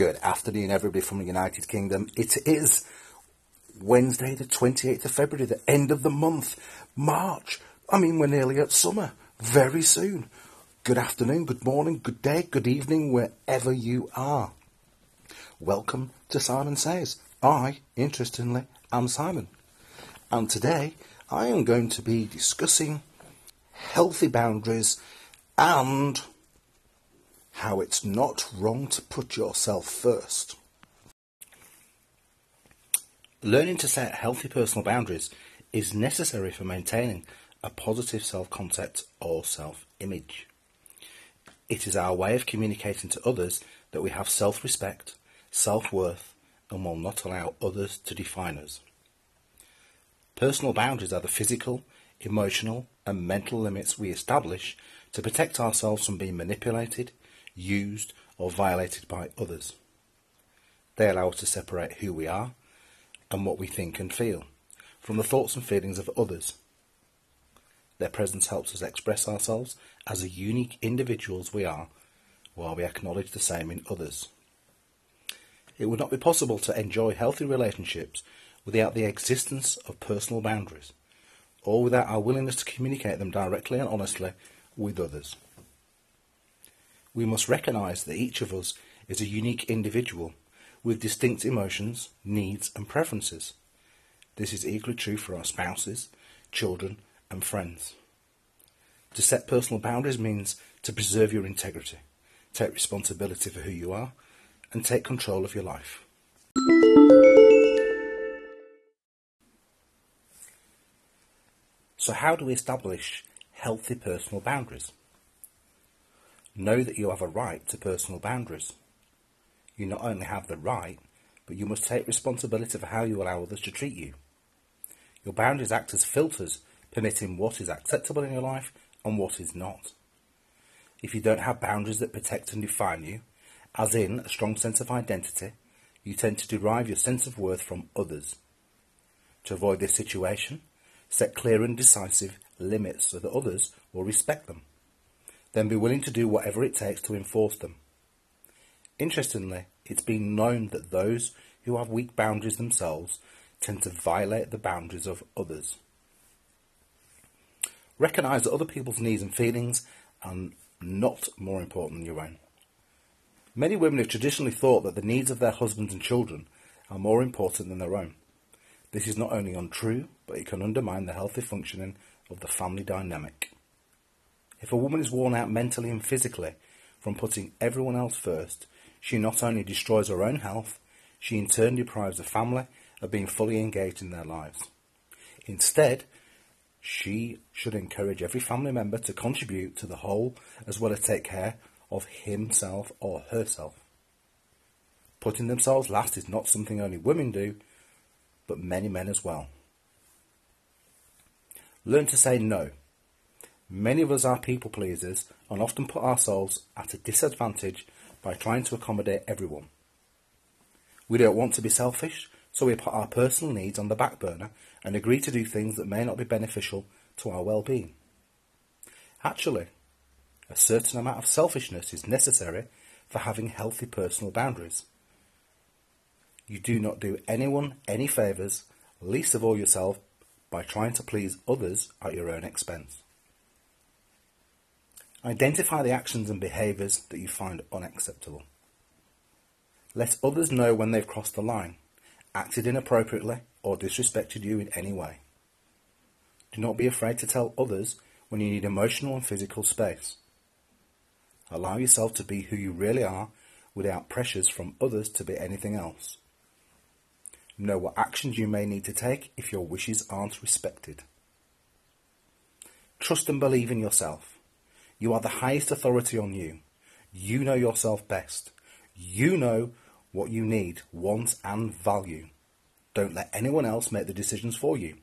Good afternoon, everybody from the United Kingdom. It is Wednesday, the 28th of February, the end of the month, March. I mean, we're nearly at summer, very soon. Good afternoon, good morning, good day, good evening, wherever you are. Welcome to Simon Says. I, interestingly, am Simon. And today I am going to be discussing healthy boundaries and how it's not wrong to put yourself first. Learning to set healthy personal boundaries is necessary for maintaining a positive self concept or self image. It is our way of communicating to others that we have self respect, self worth, and will not allow others to define us. Personal boundaries are the physical, emotional, and mental limits we establish to protect ourselves from being manipulated, used, or violated by others. They allow us to separate who we are and what we think and feel from the thoughts and feelings of others. Their presence helps us express ourselves as the unique individuals we are, while we acknowledge the same in others. It would not be possible to enjoy healthy relationships without the existence of personal boundaries, or without our willingness to communicate them directly and honestly with others we must recognise that each of us is a unique individual with distinct emotions, needs, and preferences. This is equally true for our spouses, children, and friends. To set personal boundaries means to preserve your integrity, take responsibility for who you are, and take control of your life. So, how do we establish healthy personal boundaries? Know that you have a right to personal boundaries. You not only have the right, but you must take responsibility for how you allow others to treat you. Your boundaries act as filters, permitting what is acceptable in your life and what is not. If you don't have boundaries that protect and define you, as in a strong sense of identity, you tend to derive your sense of worth from others. To avoid this situation, set clear and decisive limits so that others will respect them then be willing to do whatever it takes to enforce them. Interestingly, it's been known that those who have weak boundaries themselves tend to violate the boundaries of others. Recognise that other people's needs and feelings are not more important than your own. Many women have traditionally thought that the needs of their husbands and children are more important than their own. This is not only untrue, but it can undermine the healthy functioning of the family dynamic. If a woman is worn out mentally and physically from putting everyone else first, she not only destroys her own health, she in turn deprives the family of being fully engaged in their lives. Instead, she should encourage every family member to contribute to the whole as well as take care of himself or herself. Putting themselves last is not something only women do, but many men as well. Learn to say no. Many of us are people pleasers and often put ourselves at a disadvantage by trying to accommodate everyone. We don't want to be selfish, so we put our personal needs on the back burner and agree to do things that may not be beneficial to our well-being. Actually, a certain amount of selfishness is necessary for having healthy personal boundaries. You do not do anyone any favours, least of all yourself, by trying to please others at your own expense. Identify the actions and behaviours that you find unacceptable. Let others know when they've crossed the line, acted inappropriately, or disrespected you in any way. Do not be afraid to tell others when you need emotional and physical space. Allow yourself to be who you really are without pressures from others to be anything else. Know what actions you may need to take if your wishes aren't respected. Trust and believe in yourself. You are the highest authority on you. You know yourself best. You know what you need, want, and value. Don't let anyone else make the decisions for you.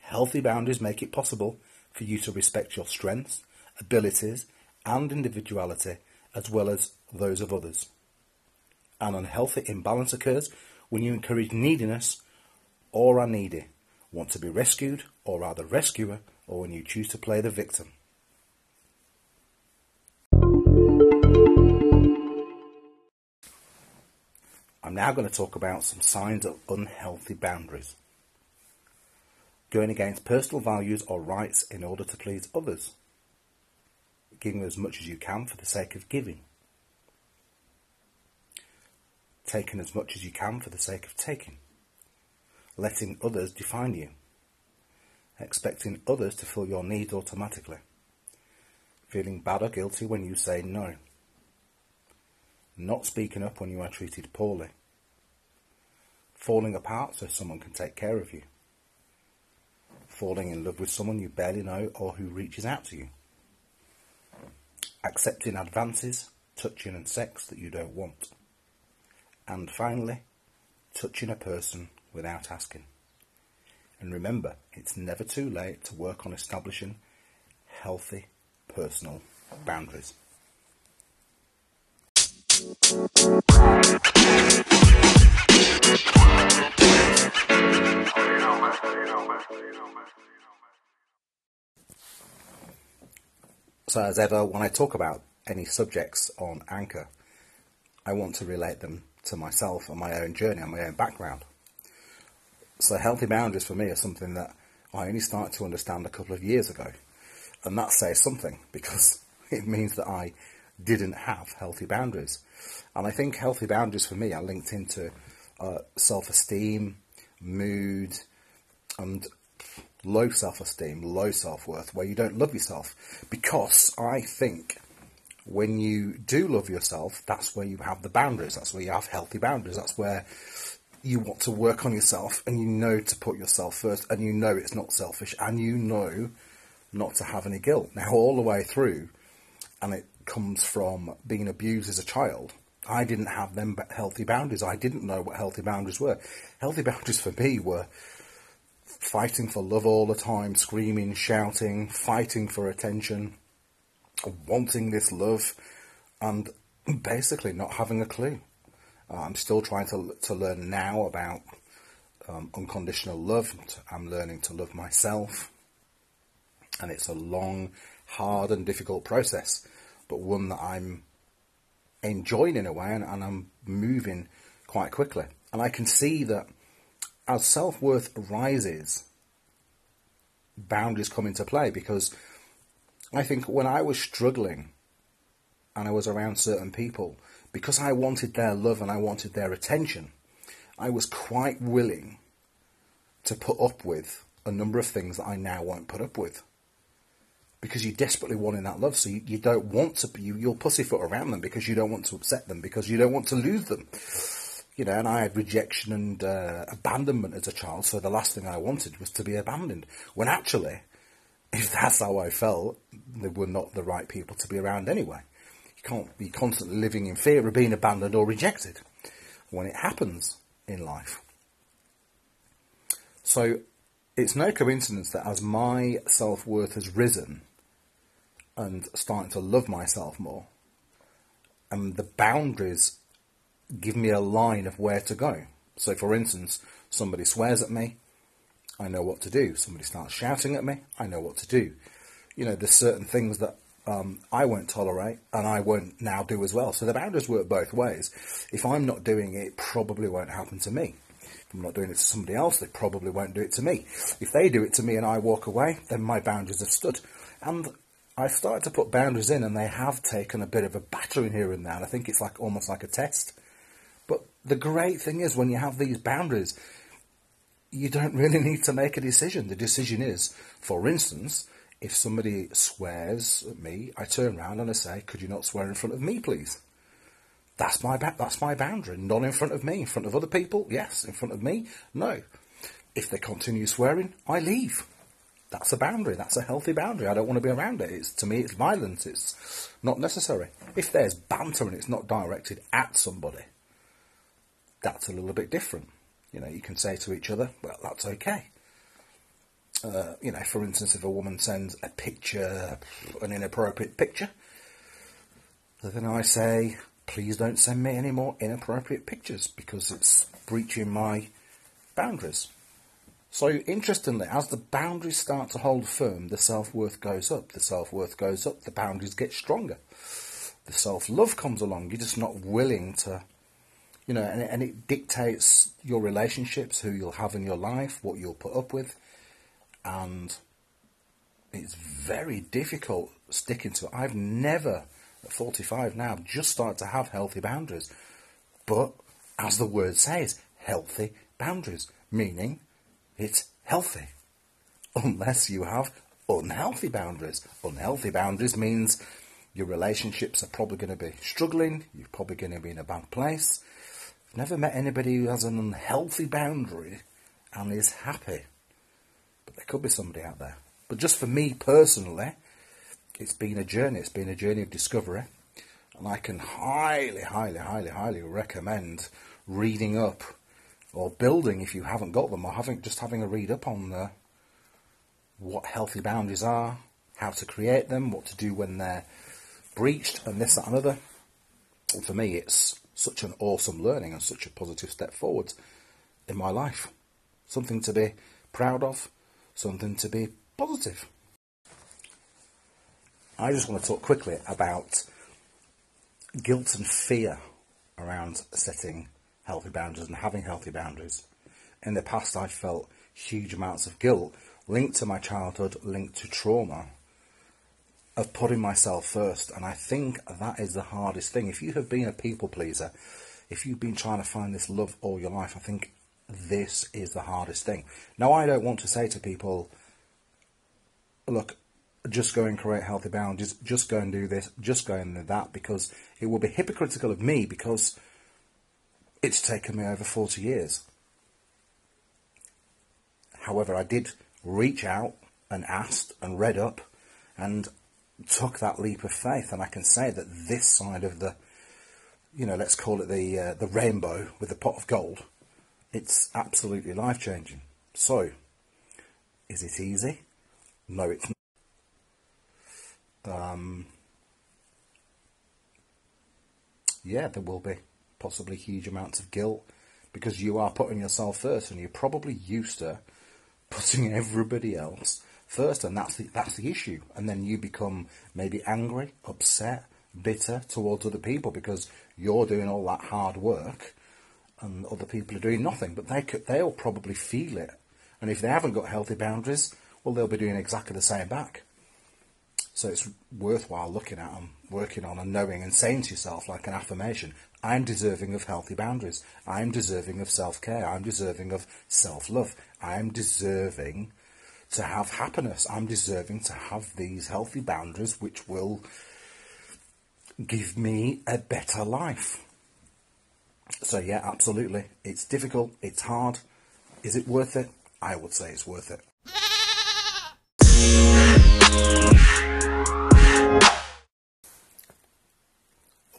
Healthy boundaries make it possible for you to respect your strengths, abilities, and individuality as well as those of others. An unhealthy imbalance occurs when you encourage neediness or are needy, want to be rescued or are the rescuer, or when you choose to play the victim. I'm now going to talk about some signs of unhealthy boundaries. Going against personal values or rights in order to please others. Giving as much as you can for the sake of giving. Taking as much as you can for the sake of taking. Letting others define you. Expecting others to fill your needs automatically. Feeling bad or guilty when you say no not speaking up when you are treated poorly, falling apart so someone can take care of you, falling in love with someone you barely know or who reaches out to you, accepting advances, touching and sex that you don't want, and finally, touching a person without asking. And remember, it's never too late to work on establishing healthy personal boundaries. So, as ever, when I talk about any subjects on Anchor, I want to relate them to myself and my own journey and my own background. So, healthy boundaries for me are something that I only started to understand a couple of years ago. And that says something because it means that I didn't have healthy boundaries. And I think healthy boundaries for me are linked into uh, self esteem, mood, and low self esteem, low self worth, where you don't love yourself. Because I think when you do love yourself, that's where you have the boundaries, that's where you have healthy boundaries, that's where you want to work on yourself and you know to put yourself first and you know it's not selfish and you know not to have any guilt. Now, all the way through, and it comes from being abused as a child. I didn't have them healthy boundaries. I didn't know what healthy boundaries were. Healthy boundaries for me were fighting for love all the time, screaming, shouting, fighting for attention, wanting this love, and basically not having a clue. Uh, I'm still trying to to learn now about um, unconditional love. I'm learning to love myself, and it's a long, hard, and difficult process but one that I'm enjoying in a way and, and I'm moving quite quickly. And I can see that as self worth rises, boundaries come into play because I think when I was struggling and I was around certain people, because I wanted their love and I wanted their attention, I was quite willing to put up with a number of things that I now won't put up with because you're desperately want in that love. So you, you don't want to, you, you'll pussyfoot around them because you don't want to upset them, because you don't want to lose them. You know, and I had rejection and uh, abandonment as a child, so the last thing I wanted was to be abandoned. When actually, if that's how I felt, they were not the right people to be around anyway. You can't be constantly living in fear of being abandoned or rejected when it happens in life. So it's no coincidence that as my self worth has risen, and starting to love myself more. And the boundaries give me a line of where to go. So, for instance, somebody swears at me, I know what to do. Somebody starts shouting at me, I know what to do. You know, there's certain things that um, I won't tolerate and I won't now do as well. So the boundaries work both ways. If I'm not doing it, it probably won't happen to me. I'm not doing it to somebody else, they probably won't do it to me. If they do it to me and I walk away, then my boundaries are stood. And I've started to put boundaries in, and they have taken a bit of a battering here and there. And I think it's like almost like a test. But the great thing is, when you have these boundaries, you don't really need to make a decision. The decision is, for instance, if somebody swears at me, I turn around and I say, "Could you not swear in front of me, please?" That's my ba- that's my boundary. Not in front of me. In front of other people, yes. In front of me, no. If they continue swearing, I leave that's a boundary. That's a healthy boundary. I don't want to be around it. It's, to me, it's violence. It's not necessary. If there's banter and it's not directed at somebody, that's a little bit different. You know, you can say to each other, well, that's okay. Uh, you know, for instance, if a woman sends a picture, an inappropriate picture, then I say, please don't send me any more inappropriate pictures because it's breaching my boundaries. So, interestingly, as the boundaries start to hold firm, the self worth goes up. The self worth goes up, the boundaries get stronger. The self love comes along. You're just not willing to you know, and, and it dictates your relationships, who you'll have in your life, what you'll put up with, and it's very difficult sticking to it. I've never, at 45 now, just started to have healthy boundaries. But, as the word says, healthy boundaries, meaning it's healthy. Unless you have unhealthy boundaries. Unhealthy boundaries means your relationships are probably going to be struggling, you're probably going to be in a bad place. I've never met anybody who has an unhealthy boundary and is happy. But there could be somebody out there. But just for me personally, it's been a journey. It's been a journey of discovery. And I can highly, highly, highly, highly recommend reading up or building if you haven't got them or having just having a read up on the, what healthy boundaries are, how to create them, what to do when they're breached, and this, that, and other. And for me, it's such an awesome learning and such a positive step forward in my life. Something to be proud of, something to be positive. I just want to talk quickly about guilt and fear around setting healthy boundaries and having healthy boundaries. In the past, I felt huge amounts of guilt linked to my childhood, linked to trauma of putting myself first. And I think that is the hardest thing. If you have been a people pleaser, if you've been trying to find this love all your life, I think this is the hardest thing. Now, I don't want to say to people, look, just go and create healthy boundaries, just go and do this, just go and do that, because it will be hypocritical of me because it's taken me over 40 years. However, I did reach out and asked and read up and took that leap of faith, and I can say that this side of the, you know, let's call it the uh, the rainbow with the pot of gold, it's absolutely life changing. So, is it easy? No, it's. Um, yeah, there will be possibly huge amounts of guilt because you are putting yourself first, and you're probably used to putting everybody else first, and that's the that's the issue. And then you become maybe angry, upset, bitter towards other people because you're doing all that hard work, and other people are doing nothing. But they could, they'll probably feel it, and if they haven't got healthy boundaries, well, they'll be doing exactly the same back. So it's worthwhile looking at and working on and knowing and saying to yourself like an affirmation, I'm deserving of healthy boundaries. I'm deserving of self-care. I'm deserving of self-love. I'm deserving to have happiness. I'm deserving to have these healthy boundaries which will give me a better life. So yeah, absolutely. It's difficult. It's hard. Is it worth it? I would say it's worth it.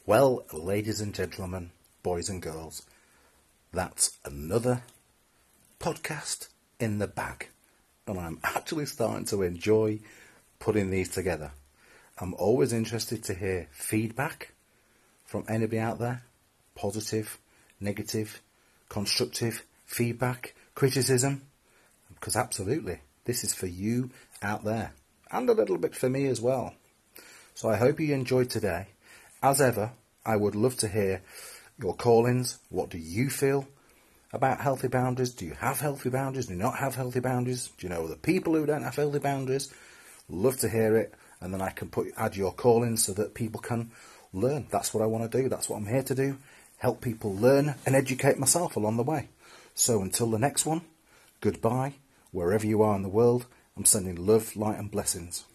Well, ladies and gentlemen, boys and girls, that's another podcast in the bag. And I'm actually starting to enjoy putting these together. I'm always interested to hear feedback from anybody out there positive, negative, constructive feedback, criticism. Because absolutely, this is for you out there and a little bit for me as well. So I hope you enjoyed today. As ever, I would love to hear your call-ins. What do you feel about healthy boundaries? Do you have healthy boundaries? Do you not have healthy boundaries? Do you know other people who don't have healthy boundaries? Love to hear it, and then I can put add your call-ins so that people can learn. That's what I want to do. That's what I'm here to do. Help people learn and educate myself along the way. So until the next one, goodbye, wherever you are in the world. I'm sending love, light, and blessings.